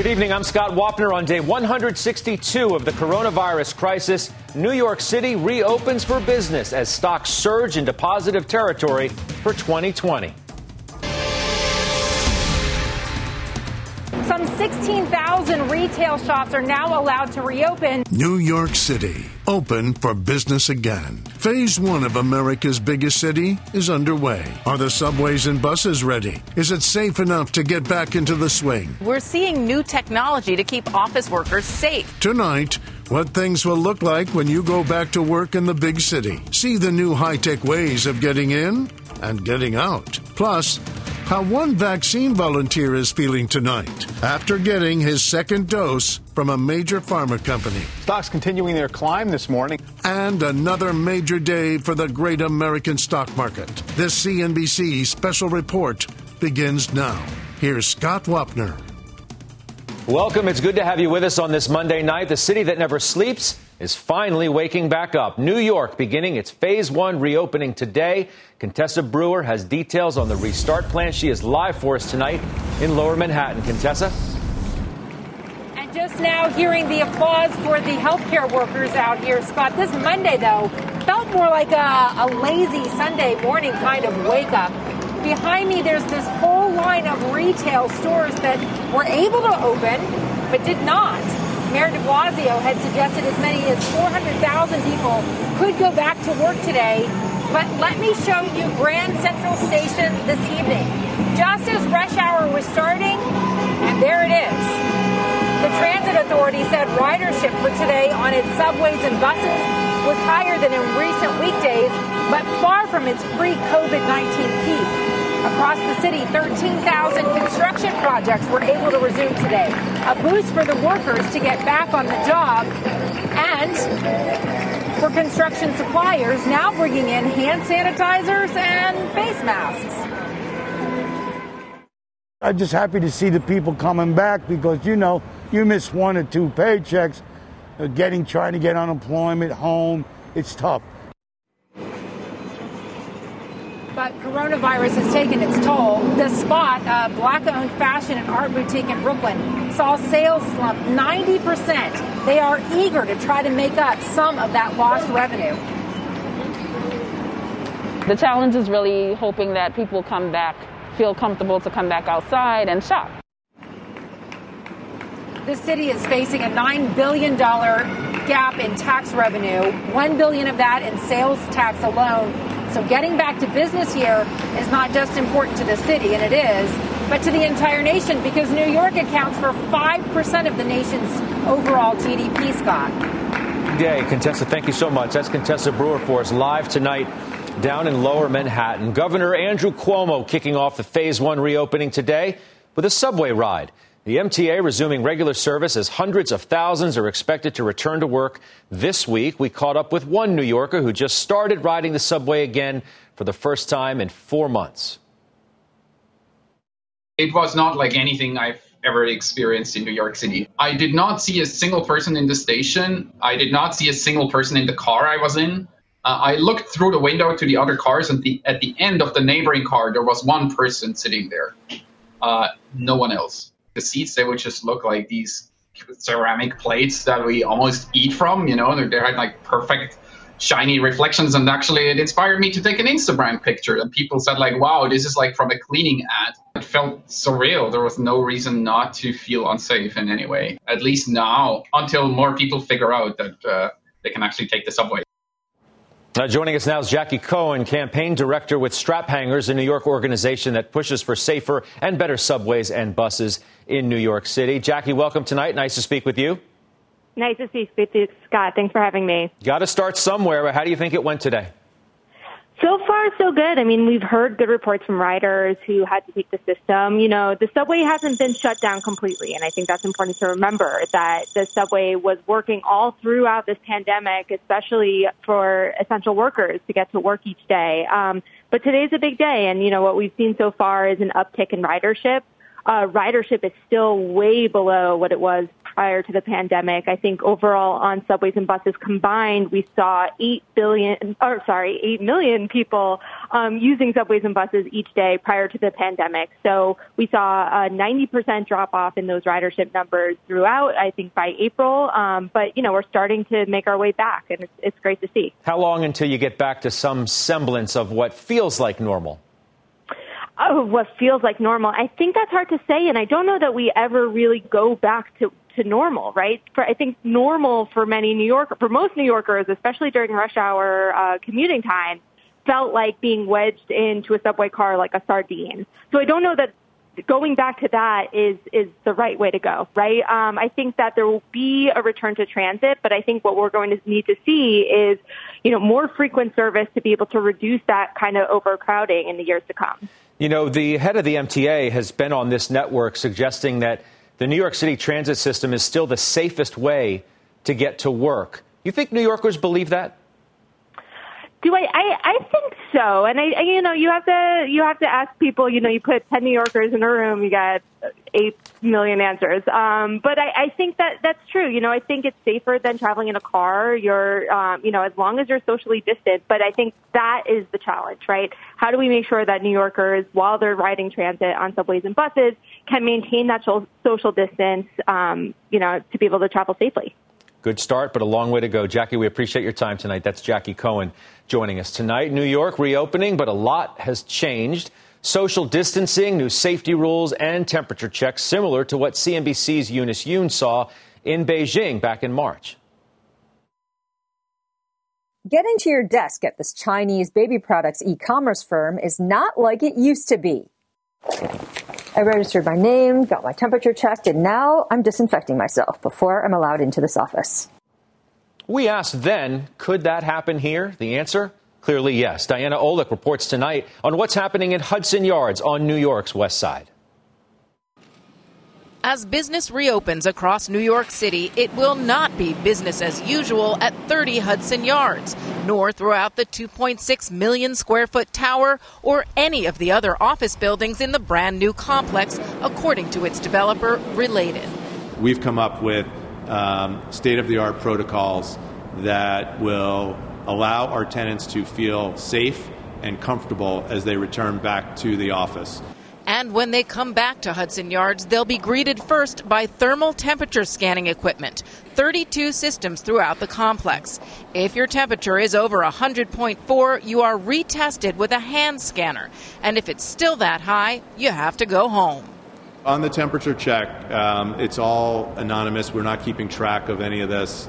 Good evening. I'm Scott Wapner on day 162 of the coronavirus crisis. New York City reopens for business as stocks surge into positive territory for 2020. Some 16,000 retail shops are now allowed to reopen. New York City, open for business again. Phase one of America's biggest city is underway. Are the subways and buses ready? Is it safe enough to get back into the swing? We're seeing new technology to keep office workers safe. Tonight, what things will look like when you go back to work in the big city. See the new high tech ways of getting in and getting out. Plus, how one vaccine volunteer is feeling tonight after getting his second dose from a major pharma company. Stocks continuing their climb this morning. And another major day for the great American stock market. This CNBC special report begins now. Here's Scott Wapner. Welcome. It's good to have you with us on this Monday night. The city that never sleeps is finally waking back up. New York beginning its phase one reopening today. Contessa Brewer has details on the restart plan. She is live for us tonight in lower Manhattan. Contessa? And just now hearing the applause for the healthcare workers out here, Scott. This Monday, though, felt more like a, a lazy Sunday morning kind of wake up. Behind me, there's this whole line of retail stores that were able to open, but did not. Mayor de Blasio had suggested as many as 400,000 people could go back to work today. But let me show you Grand Central Station this evening. Just as rush hour was starting, and there it is. The Transit Authority said ridership for today on its subways and buses was higher than in recent weekdays, but far from its pre COVID 19 peak. Across the city, 13,000 construction projects were able to resume today. A boost for the workers to get back on the job and for construction suppliers now bringing in hand sanitizers and face masks. I'm just happy to see the people coming back because, you know, you miss one or two paychecks, getting, trying to get unemployment, home, it's tough. But coronavirus has taken its toll. The Spot, a black-owned fashion and art boutique in Brooklyn, saw sales slump 90%. They are eager to try to make up some of that lost revenue. The challenge is really hoping that people come back, feel comfortable to come back outside and shop. The city is facing a $9 billion gap in tax revenue, 1 billion of that in sales tax alone so getting back to business here is not just important to the city, and it is, but to the entire nation because New York accounts for 5% of the nation's overall GDP, Scott. Day, Contessa, thank you so much. That's Contessa Brewer for us live tonight down in lower Manhattan. Governor Andrew Cuomo kicking off the phase one reopening today with a subway ride. The MTA resuming regular service as hundreds of thousands are expected to return to work this week. We caught up with one New Yorker who just started riding the subway again for the first time in four months. It was not like anything I've ever experienced in New York City. I did not see a single person in the station. I did not see a single person in the car I was in. Uh, I looked through the window to the other cars, and the, at the end of the neighboring car, there was one person sitting there. Uh, no one else the seats they would just look like these ceramic plates that we almost eat from you know? They had like perfect shiny reflections and actually it inspired me to take an instagram picture and people said like wow this is like from a cleaning ad. It felt surreal. There was no reason not to feel unsafe in any way at least now until more people figure out that uh, they can actually take the subway. Uh, joining us now is Jackie Cohen, campaign director with Straphangers, a New York organization that pushes for safer and better subways and buses in New York City. Jackie, welcome tonight. Nice to speak with you. Nice to speak with you, Scott. Thanks for having me. Got to start somewhere, how do you think it went today? So far, so good. I mean, we've heard good reports from riders who had to take the system. You know, the subway hasn't been shut down completely, and I think that's important to remember that the subway was working all throughout this pandemic, especially for essential workers to get to work each day. Um, but today's a big day, and you know what we've seen so far is an uptick in ridership. Uh, ridership is still way below what it was prior to the pandemic. I think overall on subways and buses combined, we saw 8 billion, or sorry, 8 million people um, using subways and buses each day prior to the pandemic. So we saw a 90% drop off in those ridership numbers throughout, I think by April. Um, but, you know, we're starting to make our way back and it's, it's great to see. How long until you get back to some semblance of what feels like normal? Oh, what feels like normal. I think that's hard to say, and I don't know that we ever really go back to to normal, right? For I think normal for many New Yorkers, for most New Yorkers, especially during rush hour uh, commuting time, felt like being wedged into a subway car like a sardine. So I don't know that going back to that is is the right way to go, right? Um, I think that there will be a return to transit, but I think what we're going to need to see is, you know, more frequent service to be able to reduce that kind of overcrowding in the years to come. You know, the head of the MTA has been on this network suggesting that the New York City transit system is still the safest way to get to work. You think New Yorkers believe that? Do I, I? I think so. And I, I, you know, you have to you have to ask people. You know, you put ten New Yorkers in a room, you got eight million answers. Um, but I, I think that that's true. You know, I think it's safer than traveling in a car. You're, um, you know, as long as you're socially distant. But I think that is the challenge, right? How do we make sure that New Yorkers, while they're riding transit on subways and buses, can maintain that social distance? Um, you know, to be able to travel safely. Good start, but a long way to go. Jackie, we appreciate your time tonight. That's Jackie Cohen joining us tonight. New York reopening, but a lot has changed. Social distancing, new safety rules, and temperature checks, similar to what CNBC's Eunice Yoon saw in Beijing back in March. Getting to your desk at this Chinese baby products e commerce firm is not like it used to be. I registered my name, got my temperature checked, and now I'm disinfecting myself before I'm allowed into this office. We asked then, could that happen here? The answer? Clearly, yes. Diana Olick reports tonight on what's happening in Hudson Yards on New York's West Side. As business reopens across New York City, it will not be business as usual at 30 Hudson Yards, nor throughout the 2.6 million square foot tower or any of the other office buildings in the brand new complex, according to its developer, Related. We've come up with um, state of the art protocols that will allow our tenants to feel safe and comfortable as they return back to the office. And when they come back to Hudson Yards, they'll be greeted first by thermal temperature scanning equipment, 32 systems throughout the complex. If your temperature is over 100.4, you are retested with a hand scanner. And if it's still that high, you have to go home. On the temperature check, um, it's all anonymous. We're not keeping track of any of this.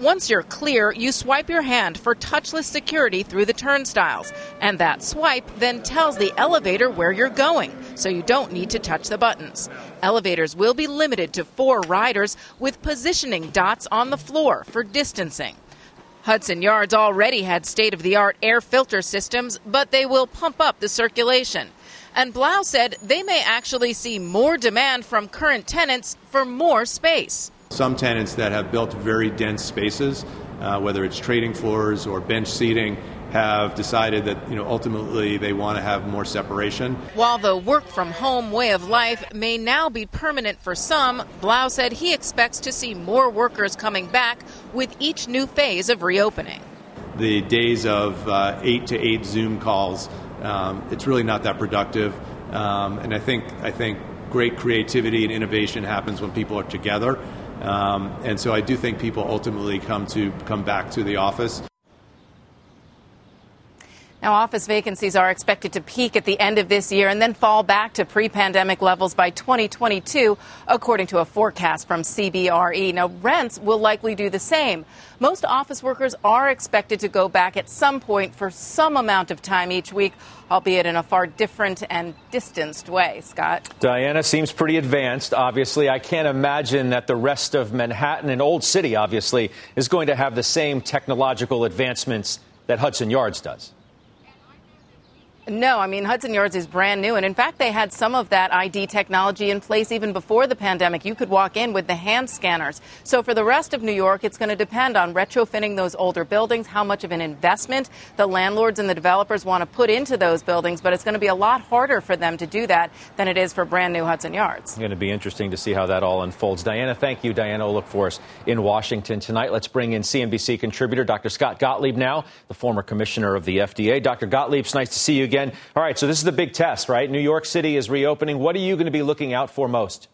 Once you're clear, you swipe your hand for touchless security through the turnstiles. And that swipe then tells the elevator where you're going, so you don't need to touch the buttons. Elevators will be limited to four riders with positioning dots on the floor for distancing. Hudson Yards already had state of the art air filter systems, but they will pump up the circulation. And Blau said they may actually see more demand from current tenants for more space. Some tenants that have built very dense spaces, uh, whether it's trading floors or bench seating, have decided that you know ultimately they want to have more separation. While the work from home way of life may now be permanent for some, Blau said he expects to see more workers coming back with each new phase of reopening. The days of uh, eight to eight Zoom calls, um, it's really not that productive, um, and I think I think great creativity and innovation happens when people are together. Um, and so I do think people ultimately come to come back to the office. Now, office vacancies are expected to peak at the end of this year and then fall back to pre pandemic levels by 2022, according to a forecast from CBRE. Now, rents will likely do the same. Most office workers are expected to go back at some point for some amount of time each week, albeit in a far different and distanced way. Scott? Diana seems pretty advanced, obviously. I can't imagine that the rest of Manhattan and Old City, obviously, is going to have the same technological advancements that Hudson Yards does. No, I mean, Hudson Yards is brand new. And in fact, they had some of that ID technology in place even before the pandemic. You could walk in with the hand scanners. So for the rest of New York, it's going to depend on retrofitting those older buildings, how much of an investment the landlords and the developers want to put into those buildings. But it's going to be a lot harder for them to do that than it is for brand new Hudson Yards. It's going to be interesting to see how that all unfolds. Diana, thank you. Diana Olick for us in Washington tonight. Let's bring in CNBC contributor Dr. Scott Gottlieb now, the former commissioner of the FDA. Dr. Gottlieb, it's nice to see you again All right, so this is the big test, right? New York City is reopening. What are you going to be looking out for most?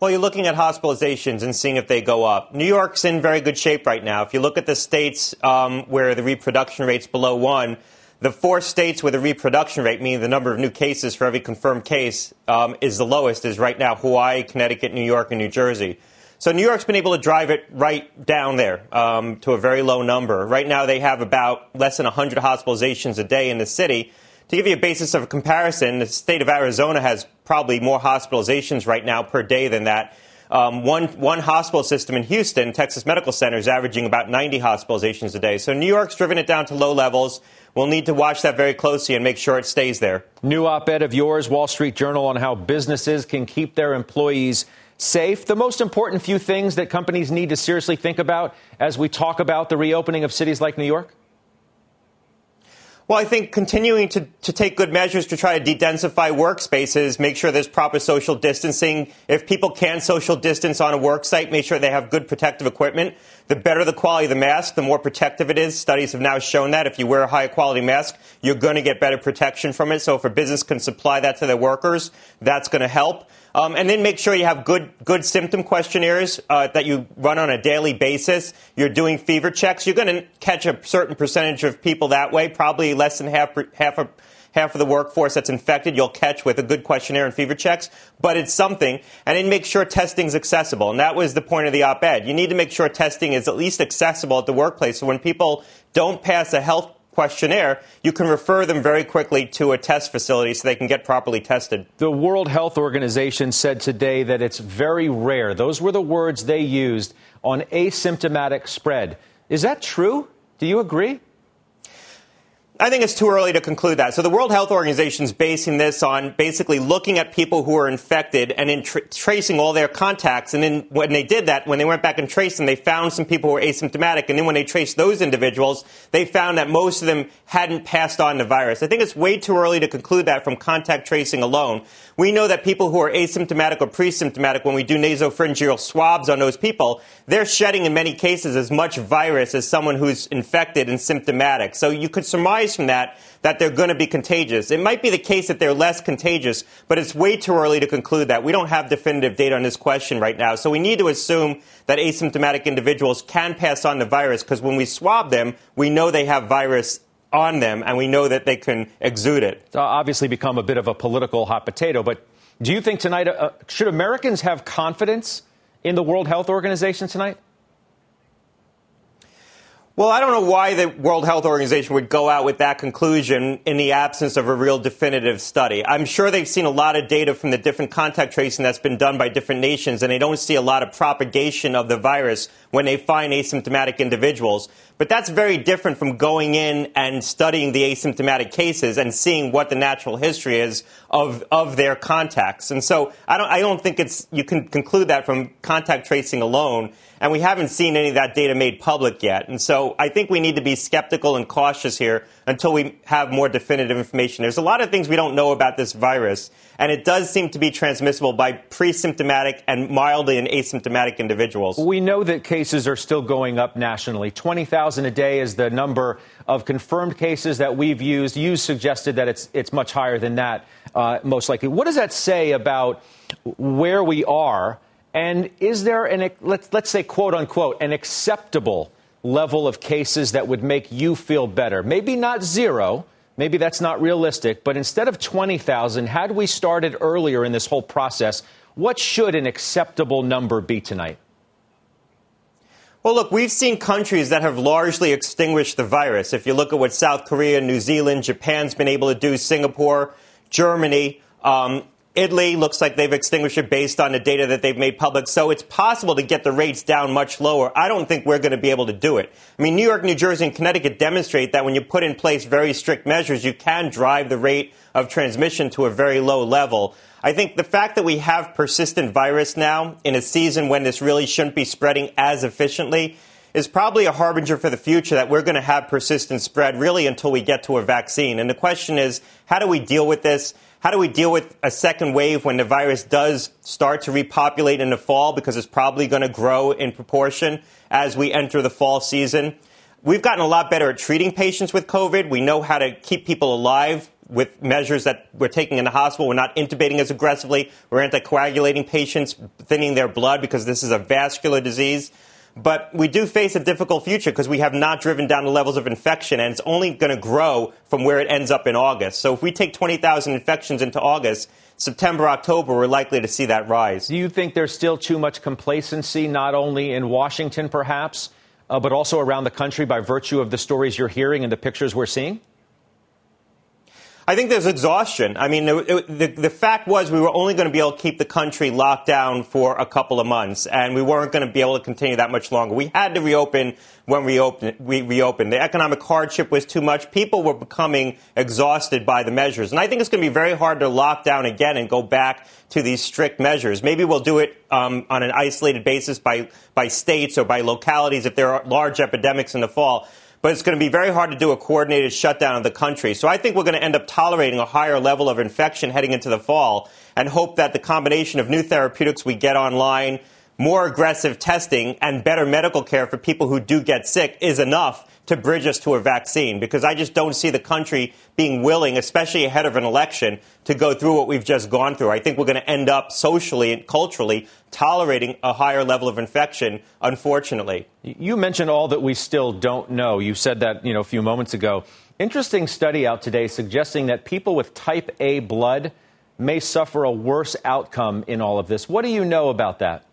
Well, you're looking at hospitalizations and seeing if they go up. New York's in very good shape right now. If you look at the states um, where the reproduction rate's below one, the four states where the reproduction rate, meaning the number of new cases for every confirmed case, um, is the lowest, is right now Hawaii, Connecticut, New York, and New Jersey. So New York's been able to drive it right down there um, to a very low number. Right now, they have about less than 100 hospitalizations a day in the city. To give you a basis of comparison, the state of Arizona has probably more hospitalizations right now per day than that. Um, one, one hospital system in Houston, Texas Medical Center, is averaging about 90 hospitalizations a day. So New York's driven it down to low levels. We'll need to watch that very closely and make sure it stays there. New op ed of yours, Wall Street Journal, on how businesses can keep their employees safe. The most important few things that companies need to seriously think about as we talk about the reopening of cities like New York? Well, I think continuing to, to take good measures to try to de-densify workspaces, make sure there's proper social distancing. If people can social distance on a work site, make sure they have good protective equipment. The better the quality of the mask, the more protective it is. Studies have now shown that if you wear a high quality mask, you're going to get better protection from it. So if a business can supply that to their workers, that's going to help. Um, and then make sure you have good good symptom questionnaires uh, that you run on a daily basis. You're doing fever checks. You're going to catch a certain percentage of people that way, probably less than half half of half of the workforce that's infected you'll catch with a good questionnaire and fever checks, but it's something. And then make sure testing's accessible. And that was the point of the op-ed. You need to make sure testing is at least accessible at the workplace. So when people don't pass a health questionnaire, you can refer them very quickly to a test facility so they can get properly tested. The World Health Organization said today that it's very rare. Those were the words they used on asymptomatic spread. Is that true? Do you agree? I think it's too early to conclude that. So the World Health Organization is basing this on basically looking at people who are infected and then tra- tracing all their contacts. And then when they did that, when they went back and traced them, they found some people who were asymptomatic. And then when they traced those individuals, they found that most of them hadn't passed on the virus. I think it's way too early to conclude that from contact tracing alone. We know that people who are asymptomatic or pre-symptomatic, when we do nasopharyngeal swabs on those people, they're shedding in many cases as much virus as someone who's infected and symptomatic. So you could surmise from that that they're going to be contagious. It might be the case that they're less contagious, but it's way too early to conclude that. We don't have definitive data on this question right now. So we need to assume that asymptomatic individuals can pass on the virus because when we swab them, we know they have virus on them, and we know that they can exude it. It's obviously become a bit of a political hot potato, but do you think tonight, uh, should Americans have confidence in the World Health Organization tonight? Well, I don't know why the World Health Organization would go out with that conclusion in the absence of a real definitive study. I'm sure they've seen a lot of data from the different contact tracing that's been done by different nations, and they don't see a lot of propagation of the virus when they find asymptomatic individuals. But that's very different from going in and studying the asymptomatic cases and seeing what the natural history is of, of their contacts. And so I don't, I don't think it's, you can conclude that from contact tracing alone and we haven't seen any of that data made public yet. And so I think we need to be skeptical and cautious here until we have more definitive information. There's a lot of things we don't know about this virus, and it does seem to be transmissible by pre-symptomatic and mildly and asymptomatic individuals. We know that cases are still going up nationally. 20,000 a day is the number of confirmed cases that we've used. You suggested that it's, it's much higher than that, uh, most likely. What does that say about where we are? And is there an, let's, let's say, quote unquote, an acceptable level of cases that would make you feel better? Maybe not zero. Maybe that's not realistic, but instead of 20,000, had we started earlier in this whole process, what should an acceptable number be tonight? Well, look, we've seen countries that have largely extinguished the virus. If you look at what South Korea, New Zealand, Japan's been able to do, Singapore, Germany, um, Italy looks like they've extinguished it based on the data that they've made public. So it's possible to get the rates down much lower. I don't think we're going to be able to do it. I mean, New York, New Jersey, and Connecticut demonstrate that when you put in place very strict measures, you can drive the rate of transmission to a very low level. I think the fact that we have persistent virus now in a season when this really shouldn't be spreading as efficiently is probably a harbinger for the future that we're going to have persistent spread really until we get to a vaccine. And the question is, how do we deal with this? How do we deal with a second wave when the virus does start to repopulate in the fall because it's probably going to grow in proportion as we enter the fall season? We've gotten a lot better at treating patients with COVID. We know how to keep people alive with measures that we're taking in the hospital. We're not intubating as aggressively. We're anticoagulating patients, thinning their blood because this is a vascular disease. But we do face a difficult future because we have not driven down the levels of infection, and it's only going to grow from where it ends up in August. So if we take 20,000 infections into August, September, October, we're likely to see that rise. Do you think there's still too much complacency, not only in Washington, perhaps, uh, but also around the country by virtue of the stories you're hearing and the pictures we're seeing? I think there's exhaustion. I mean, the, the, the, fact was we were only going to be able to keep the country locked down for a couple of months, and we weren't going to be able to continue that much longer. We had to reopen when we, opened. we reopened. The economic hardship was too much. People were becoming exhausted by the measures. And I think it's going to be very hard to lock down again and go back to these strict measures. Maybe we'll do it um, on an isolated basis by, by states or by localities if there are large epidemics in the fall but it's going to be very hard to do a coordinated shutdown of the country. So I think we're going to end up tolerating a higher level of infection heading into the fall and hope that the combination of new therapeutics we get online, more aggressive testing, and better medical care for people who do get sick is enough to bridge us to a vaccine because I just don't see the country being willing, especially ahead of an election, to go through what we've just gone through. I think we're going to end up socially and culturally tolerating a higher level of infection, unfortunately. You mentioned all that we still don't know. You said that, you know, a few moments ago. Interesting study out today suggesting that people with type A blood may suffer a worse outcome in all of this. What do you know about that?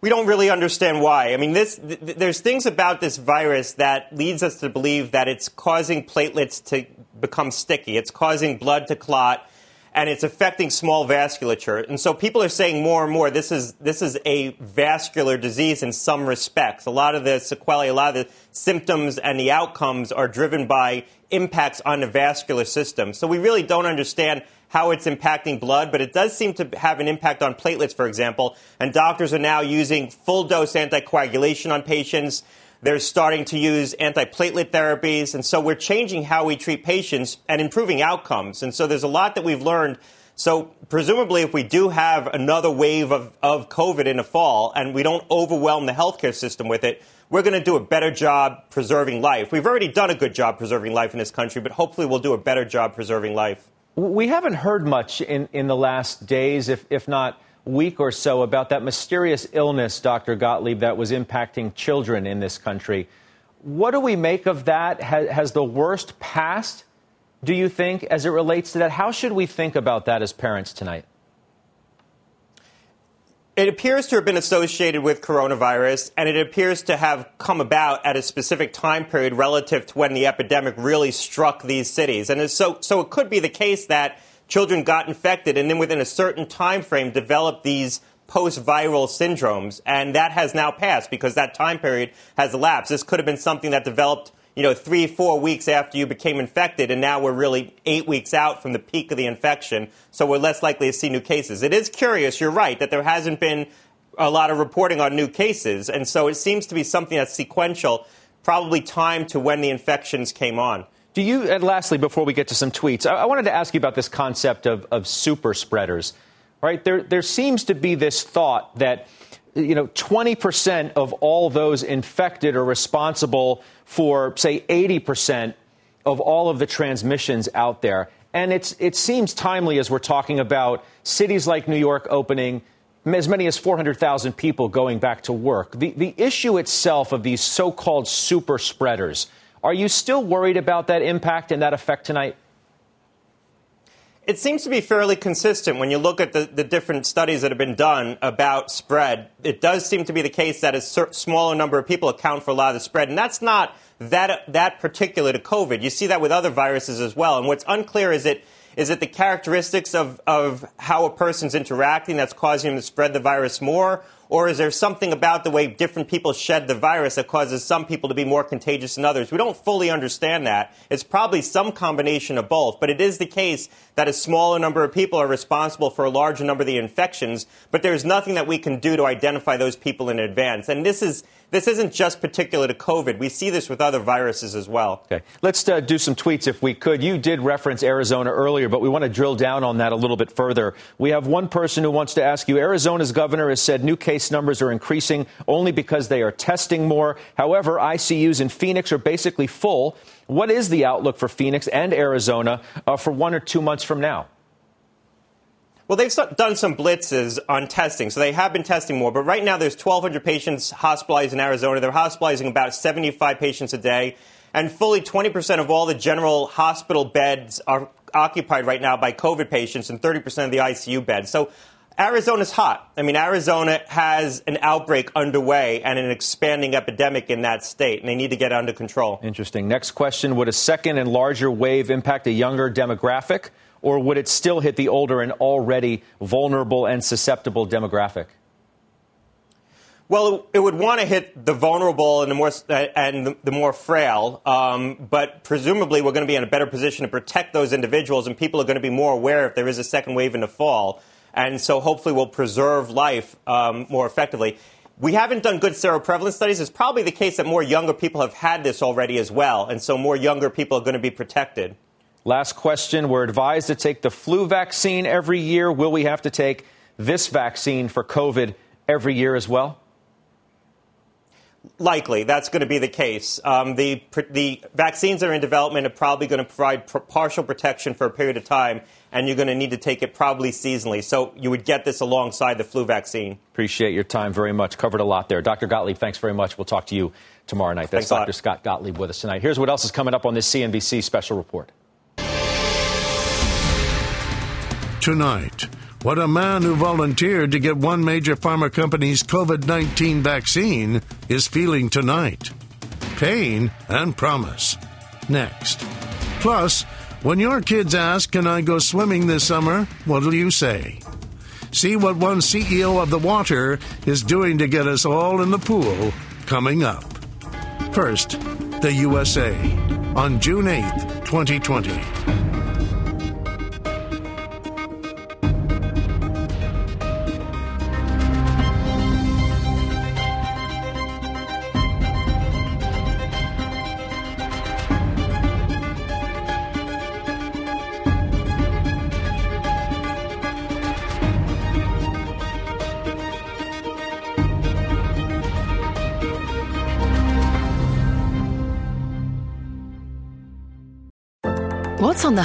We don't really understand why. I mean, this, th- there's things about this virus that leads us to believe that it's causing platelets to become sticky. It's causing blood to clot, and it's affecting small vasculature. And so people are saying more and more this is this is a vascular disease in some respects. A lot of the sequelae, a lot of the symptoms and the outcomes are driven by impacts on the vascular system. So we really don't understand how it's impacting blood, but it does seem to have an impact on platelets, for example. And doctors are now using full dose anticoagulation on patients. They're starting to use antiplatelet therapies. And so we're changing how we treat patients and improving outcomes. And so there's a lot that we've learned. So presumably, if we do have another wave of, of COVID in the fall and we don't overwhelm the healthcare system with it, we're going to do a better job preserving life. We've already done a good job preserving life in this country, but hopefully we'll do a better job preserving life. We haven't heard much in, in the last days, if, if not week or so, about that mysterious illness, Dr. Gottlieb, that was impacting children in this country. What do we make of that? Has, has the worst passed, do you think, as it relates to that? How should we think about that as parents tonight? It appears to have been associated with coronavirus, and it appears to have come about at a specific time period relative to when the epidemic really struck these cities. And so, so it could be the case that children got infected and then within a certain time frame developed these post-viral syndromes, and that has now passed because that time period has elapsed. This could have been something that developed you know, three, four weeks after you became infected, and now we're really eight weeks out from the peak of the infection, so we're less likely to see new cases. It is curious, you're right, that there hasn't been a lot of reporting on new cases, and so it seems to be something that's sequential, probably timed to when the infections came on. Do you, and lastly, before we get to some tweets, I, I wanted to ask you about this concept of, of super spreaders. Right? There, there seems to be this thought that you know, 20% of all those infected are responsible for, say, 80% of all of the transmissions out there. And it's, it seems timely as we're talking about cities like New York opening, as many as 400,000 people going back to work. The, the issue itself of these so called super spreaders, are you still worried about that impact and that effect tonight? It seems to be fairly consistent when you look at the, the different studies that have been done about spread. It does seem to be the case that a smaller number of people account for a lot of the spread, and that's not that that particular to COVID. You see that with other viruses as well. And what's unclear is it is it the characteristics of, of how a person's interacting that's causing them to spread the virus more? Or is there something about the way different people shed the virus that causes some people to be more contagious than others? We don't fully understand that. It's probably some combination of both, but it is the case that a smaller number of people are responsible for a larger number of the infections, but there's nothing that we can do to identify those people in advance. And this is this isn't just particular to COVID. We see this with other viruses as well. Okay. Let's uh, do some tweets if we could. You did reference Arizona earlier, but we want to drill down on that a little bit further. We have one person who wants to ask you Arizona's governor has said new case numbers are increasing only because they are testing more. However, ICUs in Phoenix are basically full. What is the outlook for Phoenix and Arizona uh, for one or two months from now? Well, they've done some blitzes on testing, so they have been testing more. But right now, there's 1,200 patients hospitalized in Arizona. They're hospitalizing about 75 patients a day, and fully 20% of all the general hospital beds are occupied right now by COVID patients, and 30% of the ICU beds. So Arizona's hot. I mean, Arizona has an outbreak underway and an expanding epidemic in that state, and they need to get under control. Interesting. Next question Would a second and larger wave impact a younger demographic? Or would it still hit the older and already vulnerable and susceptible demographic? Well, it would want to hit the vulnerable and the more and the more frail, um, but presumably we're going to be in a better position to protect those individuals, and people are going to be more aware if there is a second wave in the fall, and so hopefully we'll preserve life um, more effectively. We haven't done good seroprevalence studies. It's probably the case that more younger people have had this already as well, and so more younger people are going to be protected. Last question. We're advised to take the flu vaccine every year. Will we have to take this vaccine for COVID every year as well? Likely, that's going to be the case. Um, the, the vaccines that are in development are probably going to provide pr- partial protection for a period of time, and you're going to need to take it probably seasonally. So you would get this alongside the flu vaccine. Appreciate your time very much. Covered a lot there. Dr. Gottlieb, thanks very much. We'll talk to you tomorrow night. That's Dr. Scott Gottlieb with us tonight. Here's what else is coming up on this CNBC special report. Tonight. What a man who volunteered to get one major pharma company's COVID 19 vaccine is feeling tonight. Pain and promise. Next. Plus, when your kids ask, Can I go swimming this summer? What'll you say? See what one CEO of the water is doing to get us all in the pool coming up. First, the USA on June 8th, 2020.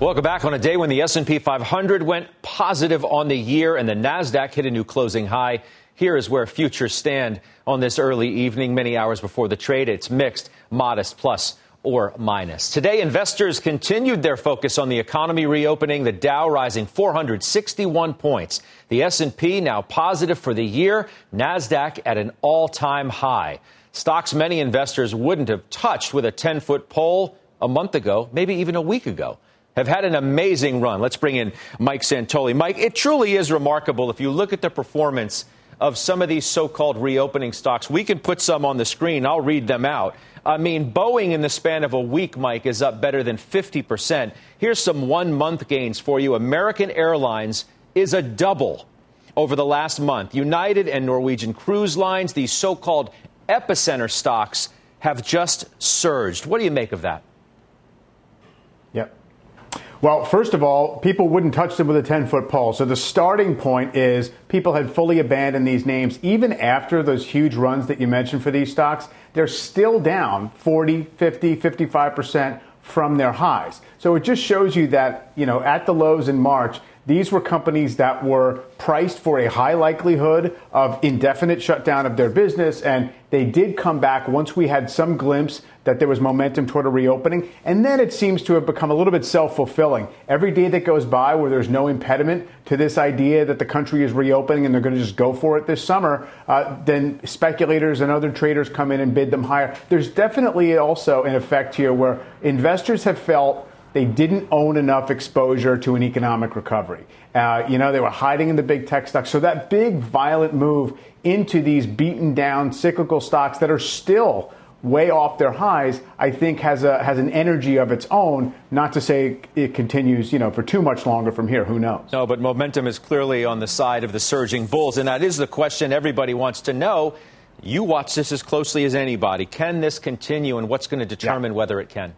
Welcome back on a day when the S&P 500 went positive on the year and the Nasdaq hit a new closing high. Here is where futures stand on this early evening, many hours before the trade. It's mixed, modest, plus or minus. Today, investors continued their focus on the economy reopening, the Dow rising 461 points. The S&P now positive for the year, Nasdaq at an all-time high. Stocks many investors wouldn't have touched with a 10-foot pole a month ago, maybe even a week ago have had an amazing run. Let's bring in Mike Santoli. Mike, it truly is remarkable if you look at the performance of some of these so called reopening stocks. We can put some on the screen. I'll read them out. I mean, Boeing in the span of a week, Mike, is up better than 50%. Here's some one month gains for you. American Airlines is a double over the last month. United and Norwegian Cruise Lines, these so called epicenter stocks, have just surged. What do you make of that? Well, first of all, people wouldn't touch them with a 10 foot pole. So the starting point is people had fully abandoned these names. Even after those huge runs that you mentioned for these stocks, they're still down 40, 50, 55% from their highs. So it just shows you that, you know, at the lows in March, these were companies that were priced for a high likelihood of indefinite shutdown of their business, and they did come back once we had some glimpse that there was momentum toward a reopening. And then it seems to have become a little bit self fulfilling. Every day that goes by where there's no impediment to this idea that the country is reopening and they're going to just go for it this summer, uh, then speculators and other traders come in and bid them higher. There's definitely also an effect here where investors have felt they didn't own enough exposure to an economic recovery. Uh, you know, they were hiding in the big tech stocks. So that big violent move into these beaten down cyclical stocks that are still way off their highs, I think has a has an energy of its own. Not to say it continues, you know, for too much longer from here. Who knows? No, but momentum is clearly on the side of the surging bulls, and that is the question everybody wants to know. You watch this as closely as anybody. Can this continue, and what's going to determine yeah. whether it can?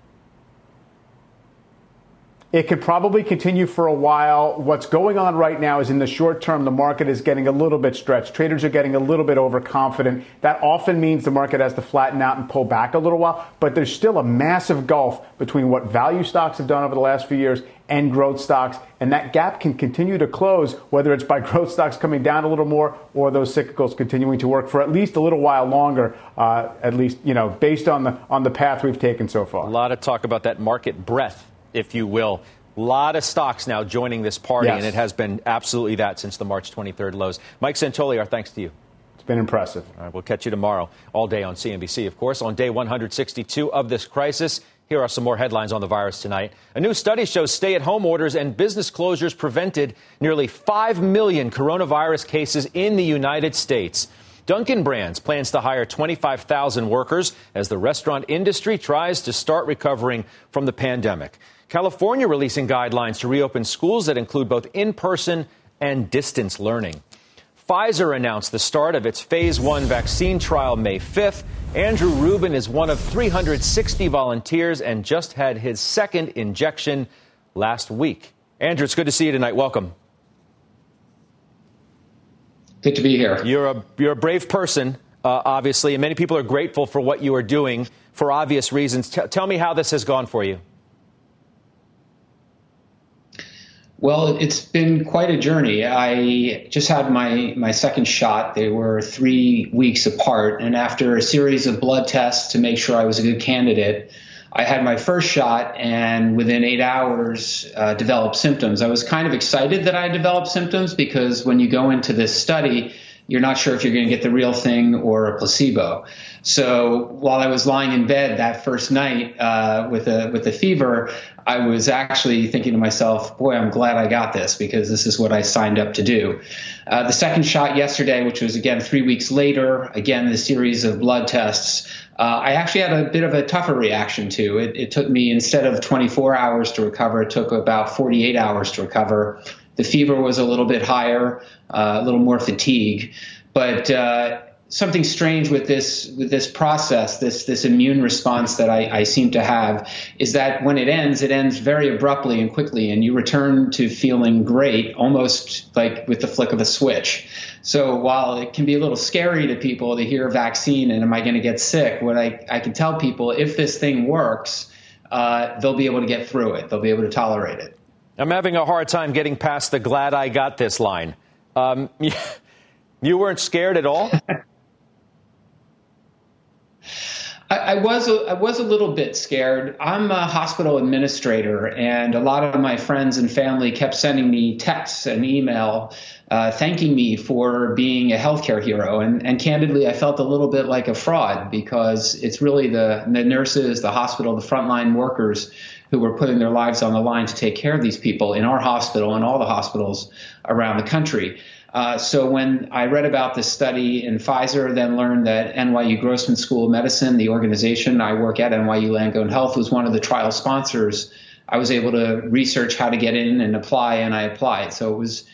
It could probably continue for a while. What's going on right now is in the short term, the market is getting a little bit stretched. Traders are getting a little bit overconfident. That often means the market has to flatten out and pull back a little while. But there's still a massive gulf between what value stocks have done over the last few years and growth stocks. And that gap can continue to close, whether it's by growth stocks coming down a little more or those cyclicals continuing to work for at least a little while longer, uh, at least, you know, based on the, on the path we've taken so far. A lot of talk about that market breadth if you will. A lot of stocks now joining this party, yes. and it has been absolutely that since the March 23rd lows. Mike Santoli, our thanks to you. It's been impressive. All right, we'll catch you tomorrow, all day on CNBC, of course. On day 162 of this crisis, here are some more headlines on the virus tonight. A new study shows stay at home orders and business closures prevented nearly 5 million coronavirus cases in the United States. Dunkin' Brands plans to hire 25,000 workers as the restaurant industry tries to start recovering from the pandemic. California releasing guidelines to reopen schools that include both in person and distance learning. Pfizer announced the start of its phase one vaccine trial May 5th. Andrew Rubin is one of 360 volunteers and just had his second injection last week. Andrew, it's good to see you tonight. Welcome. Good to be here. You're a, you're a brave person, uh, obviously, and many people are grateful for what you are doing for obvious reasons. T- tell me how this has gone for you. Well, it's been quite a journey. I just had my, my second shot. They were three weeks apart. And after a series of blood tests to make sure I was a good candidate, I had my first shot and within eight hours uh, developed symptoms. I was kind of excited that I developed symptoms because when you go into this study, you're not sure if you're going to get the real thing or a placebo. So while I was lying in bed that first night uh, with a with a fever, I was actually thinking to myself, boy, I'm glad I got this because this is what I signed up to do. Uh, the second shot yesterday, which was again three weeks later, again, the series of blood tests, uh, I actually had a bit of a tougher reaction to. It, it took me, instead of 24 hours to recover, it took about 48 hours to recover. The fever was a little bit higher, uh, a little more fatigue. But uh, something strange with this with this process, this this immune response that I, I, seem to have, is that when it ends, it ends very abruptly and quickly, and you return to feeling great, almost like with the flick of a switch. So while it can be a little scary to people to hear vaccine and am I going to get sick, what I, I can tell people, if this thing works, uh, they'll be able to get through it. They'll be able to tolerate it. I'm having a hard time getting past the glad I got this line. Um, you weren't scared at all? I, was I was a little bit scared. I'm a hospital administrator, and a lot of my friends and family kept sending me texts and email uh, thanking me for being a healthcare hero. And, and candidly, I felt a little bit like a fraud because it's really the, the nurses, the hospital, the frontline workers who were putting their lives on the line to take care of these people in our hospital and all the hospitals around the country. Uh, so when I read about this study in Pfizer, then learned that NYU Grossman School of Medicine, the organization I work at, NYU Langone Health, was one of the trial sponsors. I was able to research how to get in and apply, and I applied. So it was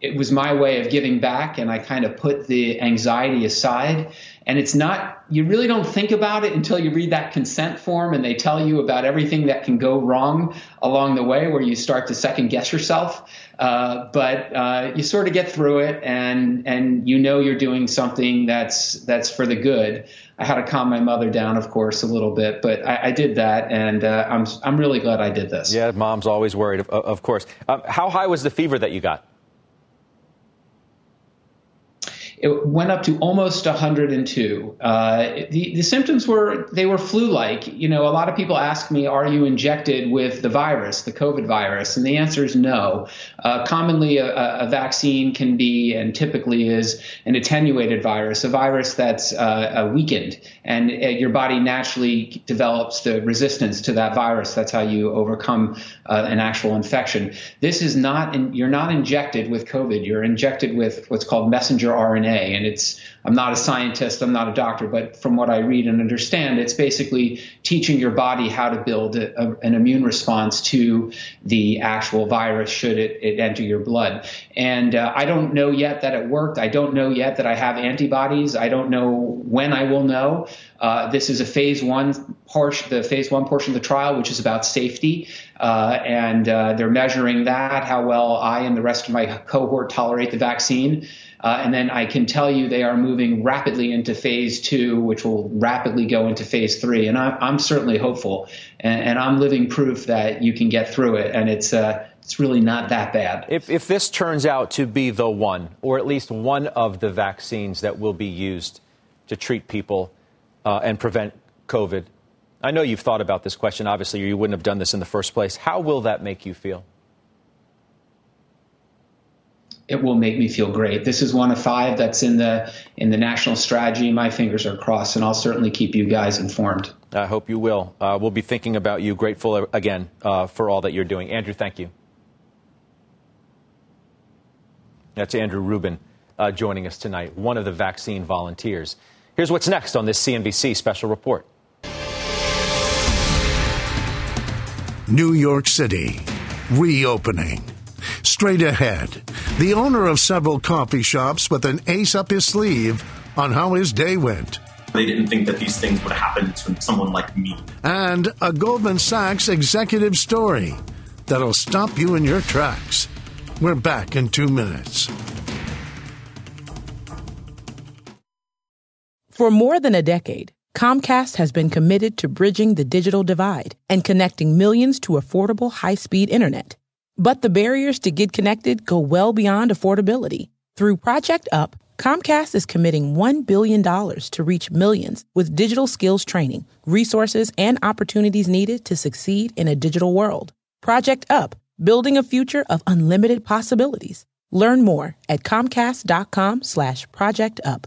it was my way of giving back, and I kind of put the anxiety aside. And it's not, you really don't think about it until you read that consent form and they tell you about everything that can go wrong along the way where you start to second guess yourself. Uh, but uh, you sort of get through it and, and you know you're doing something that's, that's for the good. I had to calm my mother down, of course, a little bit, but I, I did that, and uh, I'm I'm really glad I did this. Yeah, mom's always worried, of, of course. Um, how high was the fever that you got? It went up to almost 102. Uh, the, the symptoms were they were flu-like. You know, a lot of people ask me, "Are you injected with the virus, the COVID virus?" And the answer is no. Uh, commonly, a, a, vaccine can be and typically is an attenuated virus, a virus that's uh, weakened, and uh, your body naturally develops the resistance to that virus. That's how you overcome uh, an actual infection. This is not. In, you're not injected with COVID. You're injected with what's called messenger RNA and it's, I'm not a scientist, I'm not a doctor, but from what I read and understand, it's basically teaching your body how to build a, a, an immune response to the actual virus should it, it enter your blood. And uh, I don't know yet that it worked. I don't know yet that I have antibodies. I don't know when I will know. Uh, this is a phase one portion, the phase one portion of the trial, which is about safety. Uh, and uh, they're measuring that, how well I and the rest of my cohort tolerate the vaccine. Uh, and then I can tell you they are moving rapidly into phase two, which will rapidly go into phase three. And I, am certainly hopeful. And, and, I'm living proof that you can get through it. And it's, uh, it's really not that bad. If, if this turns out to be the one, or at least one of the vaccines that will be used to treat people uh, and prevent COVID, I know you've thought about this question, obviously, you wouldn't have done this in the first place. How will that make you feel? It will make me feel great. This is one of five that's in the in the national strategy. My fingers are crossed, and I'll certainly keep you guys informed. I hope you will. Uh, we'll be thinking about you. Grateful again uh, for all that you're doing, Andrew. Thank you. That's Andrew Rubin uh, joining us tonight, one of the vaccine volunteers. Here's what's next on this CNBC special report. New York City reopening. Straight ahead, the owner of several coffee shops with an ace up his sleeve on how his day went. They didn't think that these things would happen to someone like me. And a Goldman Sachs executive story that'll stop you in your tracks. We're back in two minutes. For more than a decade, Comcast has been committed to bridging the digital divide and connecting millions to affordable high speed internet. But the barriers to get connected go well beyond affordability. Through Project Up, Comcast is committing $1 billion to reach millions with digital skills training, resources, and opportunities needed to succeed in a digital world. Project Up, building a future of unlimited possibilities. Learn more at comcast.com slash project up.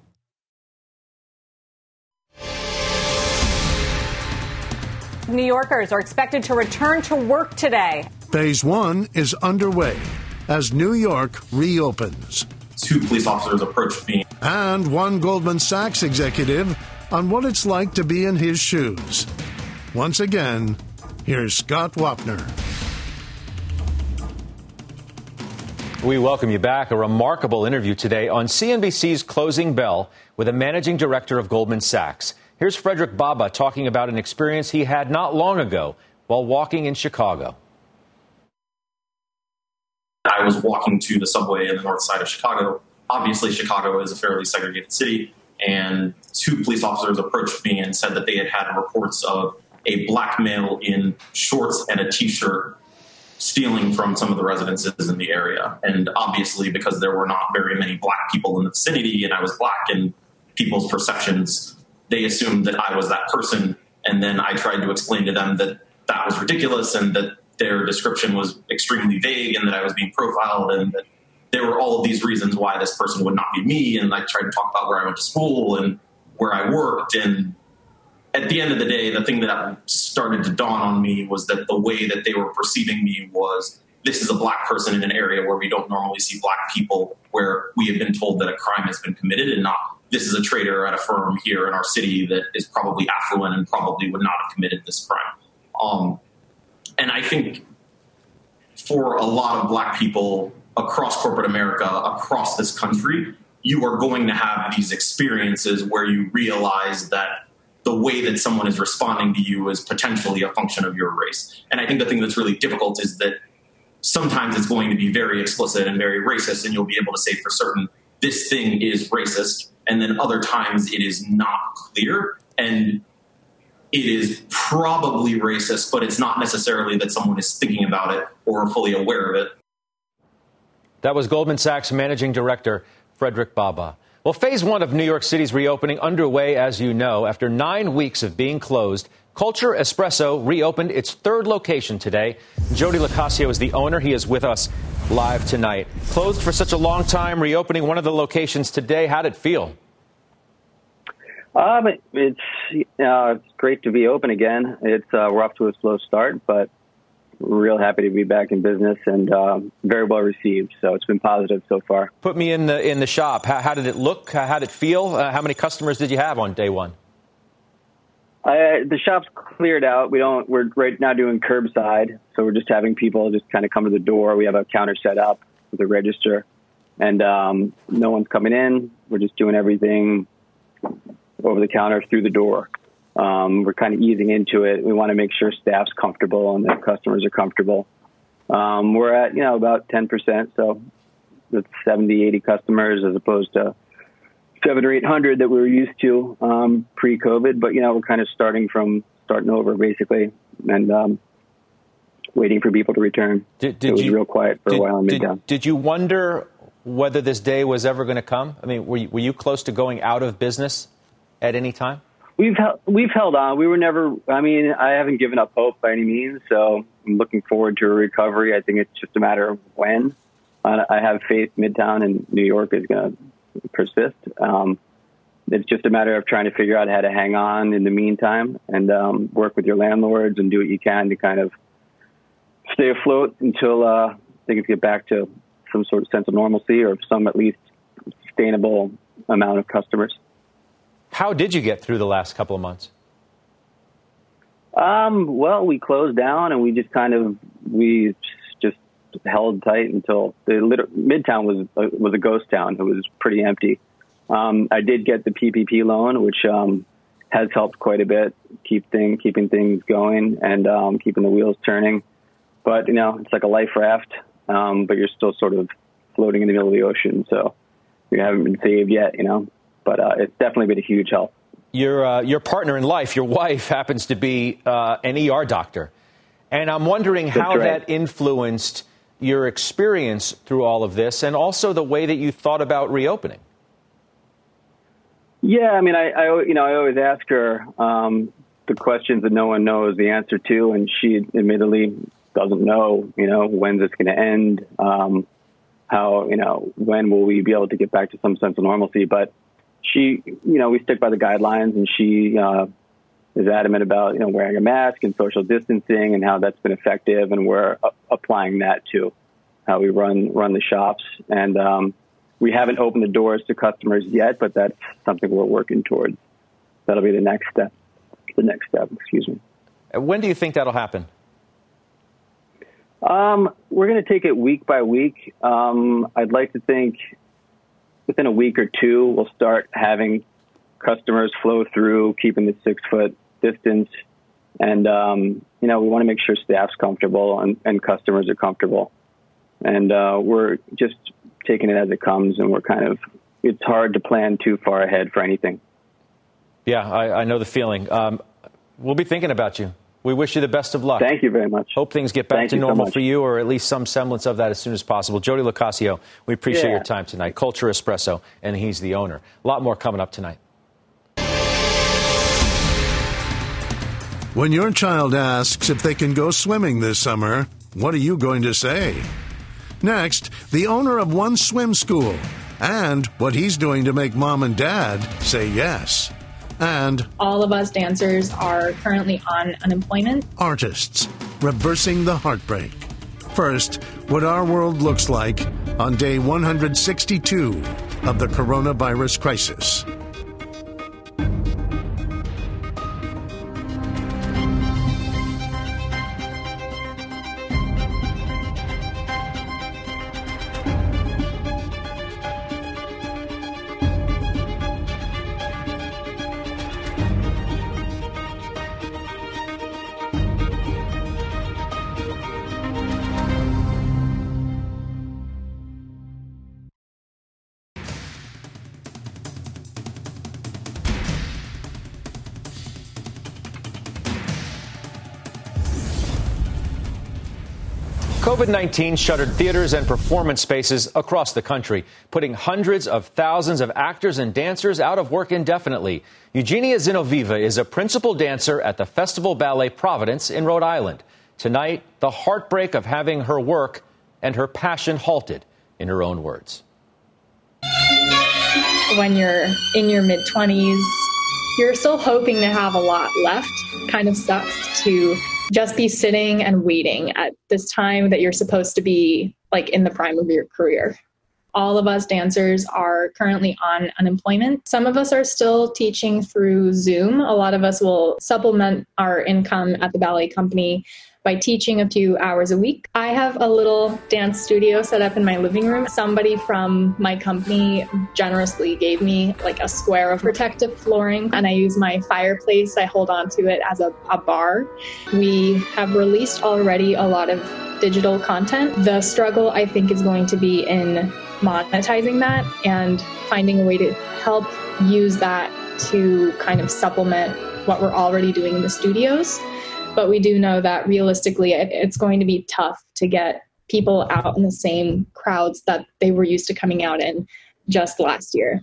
New Yorkers are expected to return to work today. Phase one is underway as New York reopens. Two police officers approached me. And one Goldman Sachs executive on what it's like to be in his shoes. Once again, here's Scott Wapner. We welcome you back. A remarkable interview today on CNBC's Closing Bell with a managing director of Goldman Sachs. Here's Frederick Baba talking about an experience he had not long ago while walking in Chicago. I was walking to the subway in the north side of Chicago. Obviously, Chicago is a fairly segregated city, and two police officers approached me and said that they had had reports of a black male in shorts and a t shirt stealing from some of the residences in the area. And obviously, because there were not very many black people in the vicinity and I was black and people's perceptions, they assumed that I was that person. And then I tried to explain to them that that was ridiculous and that their description was extremely vague and that I was being profiled and that there were all of these reasons why this person would not be me. And I tried to talk about where I went to school and where I worked. And at the end of the day, the thing that started to dawn on me was that the way that they were perceiving me was this is a black person in an area where we don't normally see black people, where we have been told that a crime has been committed and not this is a trader at a firm here in our city that is probably affluent and probably would not have committed this crime. Um, and I think for a lot of black people across corporate America, across this country, you are going to have these experiences where you realize that the way that someone is responding to you is potentially a function of your race. And I think the thing that's really difficult is that sometimes it's going to be very explicit and very racist, and you'll be able to say for certain, this thing is racist. And then other times it is not clear. And it is probably racist, but it's not necessarily that someone is thinking about it or fully aware of it. That was Goldman Sachs Managing Director Frederick Baba. Well, phase one of New York City's reopening underway, as you know. After nine weeks of being closed, Culture Espresso reopened its third location today. Jody Locascio is the owner. He is with us live tonight. Closed for such a long time, reopening one of the locations today. How'd it feel? Um, it's uh, it's great to be open again. It's uh, we're off to a slow start, but real happy to be back in business and uh, very well received. So it's been positive so far. Put me in the in the shop. How, how did it look? How, how did it feel? Uh, how many customers did you have on day one? I, the shop's cleared out. We don't. We're right now doing curbside, so we're just having people just kind of come to the door. We have a counter set up with a register, and um, no one's coming in. We're just doing everything over the counter through the door. Um, we're kind of easing into it. We want to make sure staff's comfortable and that customers are comfortable. Um, we're at, you know, about 10%. So that's 70, 80 customers as opposed to seven or 800 that we were used to, um, pre COVID. But, you know, we're kind of starting from starting over basically and, um, waiting for people to return. Did, did it was you, real quiet for did, a while in did, Midtown. Did you wonder whether this day was ever going to come? I mean, were you, were you close to going out of business at any time? We've held, we've held on. We were never. I mean, I haven't given up hope by any means. So I'm looking forward to a recovery. I think it's just a matter of when. Uh, I have faith Midtown and New York is going to persist. Um, it's just a matter of trying to figure out how to hang on in the meantime and um, work with your landlords and do what you can to kind of stay afloat until uh, things get back to some sort of sense of normalcy or some at least sustainable amount of customers. How did you get through the last couple of months? Um, well, we closed down and we just kind of we held tight until the Midtown was uh, was a ghost town. It was pretty empty. Um, I did get the PPP loan, which um, has helped quite a bit keep thing keeping things going and um, keeping the wheels turning. But you know, it's like a life raft, um, but you're still sort of floating in the middle of the ocean, so you haven't been saved yet. You know, but uh, it's definitely been a huge help. Your uh, your partner in life, your wife, happens to be uh, an ER doctor, and I'm wondering That's how right. that influenced your experience through all of this, and also the way that you thought about reopening. Yeah, I mean, I, I you know, I always ask her um, the questions that no one knows the answer to, and she admittedly doesn't know. You know, when's this going to end? Um, how you know when will we be able to get back to some sense of normalcy? But she, you know, we stick by the guidelines, and she uh, is adamant about you know wearing a mask and social distancing and how that's been effective, and we're a- applying that to how we run run the shops. And um, we haven't opened the doors to customers yet, but that's something we're working towards. That'll be the next step. The next step, excuse me. Uh, When do you think that'll happen? Um, we're going to take it week by week. Um, I'd like to think within a week or two, we'll start having customers flow through, keeping the six foot distance. And, um, you know, we want to make sure staff's comfortable and, and customers are comfortable. And uh, we're just taking it as it comes, and we're kind of, it's hard to plan too far ahead for anything. Yeah, I, I know the feeling. Um, we'll be thinking about you. We wish you the best of luck. Thank you very much. Hope things get back Thank to you so normal for you, or at least some semblance of that as soon as possible. Jody Locascio, we appreciate Yeah. your time tonight. Culture Espresso, and he's the owner. A lot more coming up tonight. When your child asks if they can go swimming this summer, what are you going to say? Next, the owner of one swim school and what he's doing to make mom and dad say yes. And All of us dancers are currently on unemployment. artists reversing the heartbreak. First, what our world looks like on day 162 of the coronavirus crisis. COVID 19 shuttered theaters and performance spaces across the country, putting hundreds of thousands of actors and dancers out of work indefinitely. Eugenia Zinovieva is a principal dancer at the Festival Ballet Providence in Rhode Island. Tonight, the heartbreak of having her work and her passion halted, in her own words. When you're in your mid 20s, you're still hoping to have a lot left. Kind of sucks to just be sitting and waiting at this time that you're supposed to be like in the prime of your career. All of us dancers are currently on unemployment. Some of us are still teaching through Zoom. A lot of us will supplement our income at the ballet company by teaching a few hours a week. I have a little dance studio set up in my living room. Somebody from my company generously gave me like a square of protective flooring, and I use my fireplace. I hold on to it as a, a bar. We have released already a lot of digital content. The struggle, I think, is going to be in monetizing that and finding a way to help use that to kind of supplement what we're already doing in the studios. But we do know that realistically, it, it's going to be tough to get people out in the same crowds that they were used to coming out in just last year.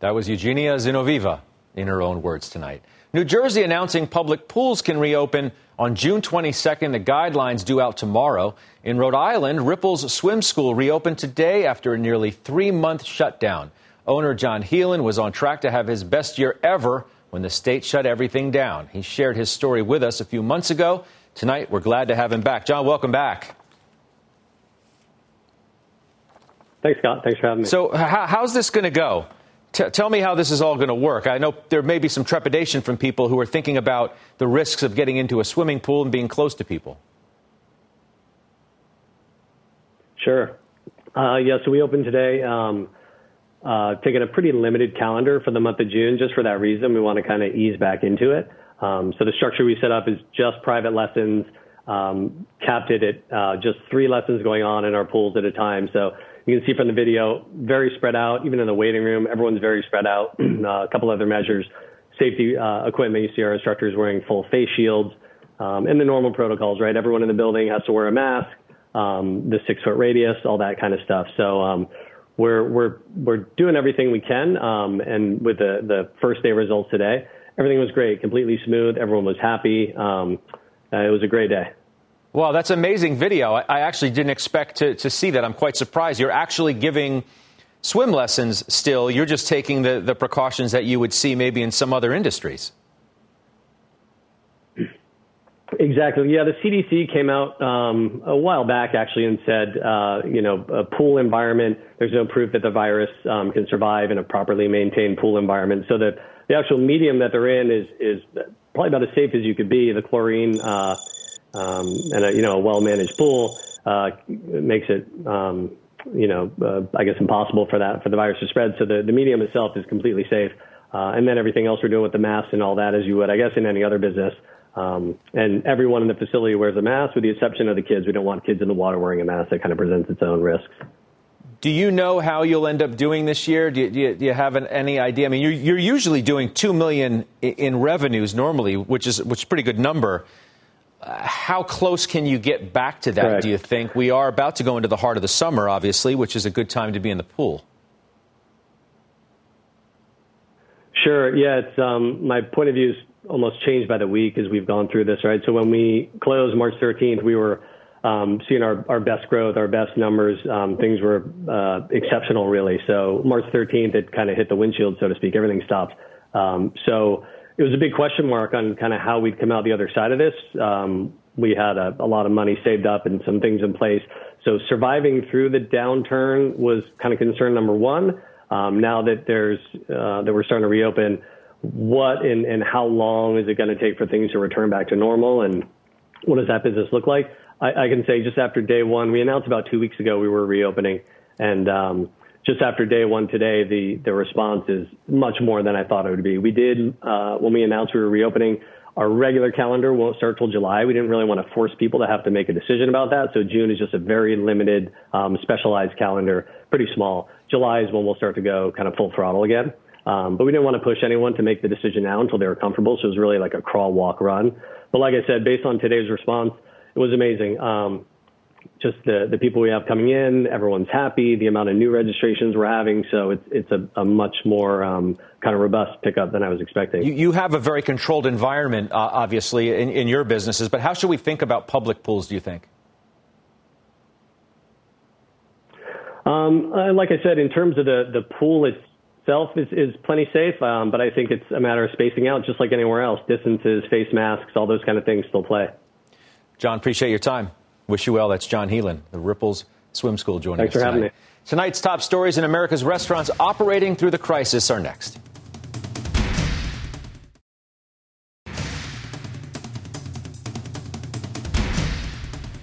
That was Eugenia Zinovieva in her own words tonight. New Jersey announcing public pools can reopen on June 22nd. The guidelines due out tomorrow. In Rhode Island, Ripple's swim school reopened today after a nearly three month shutdown. Owner John Heelan was on track to have his best year ever when the state shut everything down. He shared his story with us a few months ago. Tonight, we're glad to have him back. John, welcome back. Thanks, Scott. Thanks for having me. So, how, how's this going to go? T- tell me how this is all going to work. I know there may be some trepidation from people who are thinking about the risks of getting into a swimming pool and being close to people. Sure. Uh, yeah, so we opened today, um, uh, taking a pretty limited calendar for the month of June. Just for that reason, we want to kind of ease back into it. Um, so the structure we set up is just private lessons, um, capped it at uh, just three lessons going on in our pools at a time. So you can see from the video, very spread out. Even in the waiting room, everyone's very spread out. uh, a couple other measures, safety uh, equipment. You see our instructors wearing full face shields, um, and the normal protocols. Right, everyone in the building has to wear a mask, um, the six foot radius, all that kind of stuff. So um, we're we're we're doing everything we can. Um, and with the the first day results today, everything was great, completely smooth. Everyone was happy. Um, uh, it was a great day. Wow, that's amazing video. I, I actually didn't expect to, to see that. I'm quite surprised. You're actually giving swim lessons still. You're just taking the, the precautions that you would see maybe in some other industries. Exactly. Yeah, the CDC came out um, a while back actually and said, uh, you know, a pool environment. There's no proof that the virus um, can survive in a properly maintained pool environment. So that the actual medium that they're in is is probably about as safe as you could be. The chlorine uh, um, and a you know a well managed pool uh, makes it um, you know uh, I guess impossible for that for the virus to spread. So the the medium itself is completely safe. Uh, and then everything else we're doing with the masks and all that, as you would, I guess, in any other business. Um, and everyone in the facility wears a mask, with the exception of the kids. We don't want kids in the water wearing a mask. That kind of presents its own risks. do you know how you'll end up doing this year? Do you, do you, do you have an, any idea? I mean, you're, you're usually doing two million in revenues normally, which is which is a pretty good number. Uh, how close can you get back to that? Correct. Do you think we are about to go into the heart of the summer, obviously, which is a good time to be in the pool? Sure. Yeah, it's um, my point of view is almost changed by the week as we've gone through this, right? So when we closed March 13th, we were um, seeing our, our best growth, our best numbers. Um, things were uh, exceptional, really. So March 13th, it kind of hit the windshield, so to speak. Everything stopped. Um, so it was a big question mark on kind of how we'd come out the other side of this. Um, we had a, a lot of money saved up and some things in place. So surviving through the downturn was kind of concern number one. Um, now that there's uh, that we're starting to reopen, what and, and how long is it going to take for things to return back to normal, and what does that business look like? I, I can say just after day one, we announced about two weeks ago we were reopening, and um, just after day one today, the the response is much more than I thought it would be. We did uh, when we announced we were reopening. Our regular calendar won't start till July. We didn't really want to force people to have to make a decision about that. So June is just a very limited, um, specialized calendar, pretty small. July is when we'll start to go kind of full throttle again. Um, but we didn't want to push anyone to make the decision now until they were comfortable. So it was really like a crawl, walk, run. But like I said, based on today's response, it was amazing. Um, just the, the people we have coming in, everyone's happy, the amount of new registrations we're having. So it's, it's a, a much more um, kind of robust pickup than I was expecting. You, you have a very controlled environment, uh, obviously, in, in your businesses, but how should we think about public pools, do you think? Um, uh, like I said, in terms of the, the pool itself is, is plenty safe, um, but I think it's a matter of spacing out, just like anywhere else. Distances, face masks, all those kind of things still play. John, appreciate your time. Wish you well. That's John Heelan, the Ripples Swim School, joining Thanks us tonight. Me. Tonight's top stories in America's restaurants operating through the crisis are next.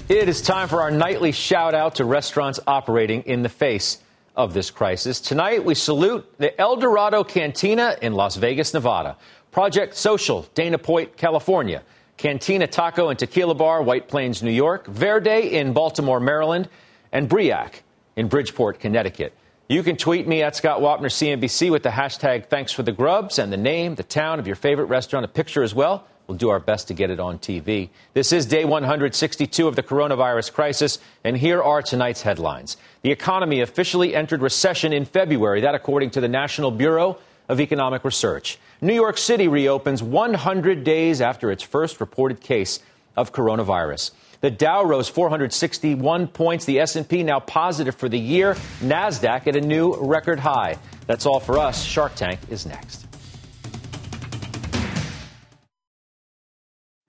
It is time for our nightly shout out to restaurants operating in the face of this crisis. Tonight, we salute the El Dorado Cantina in Las Vegas, Nevada, Project Social, Dana Point, California, Cantina Taco and Tequila Bar, White Plains, New York, Verde in Baltimore, Maryland, and Briac in Bridgeport, Connecticut. You can tweet me at Scott Wapner CNBC with the hashtag thanks for the grubs and the name, the town of your favorite restaurant, a picture as well. We'll do our best to get it on TV. This is day 162 of the coronavirus crisis, and here are tonight's headlines. The economy officially entered recession in February, that according to the National Bureau of Economic Research. New York City reopens 100 days after its first reported case of coronavirus. The Dow rose 461 points, the S&P now positive for the year, Nasdaq at a new record high. That's all for us. Shark Tank is next.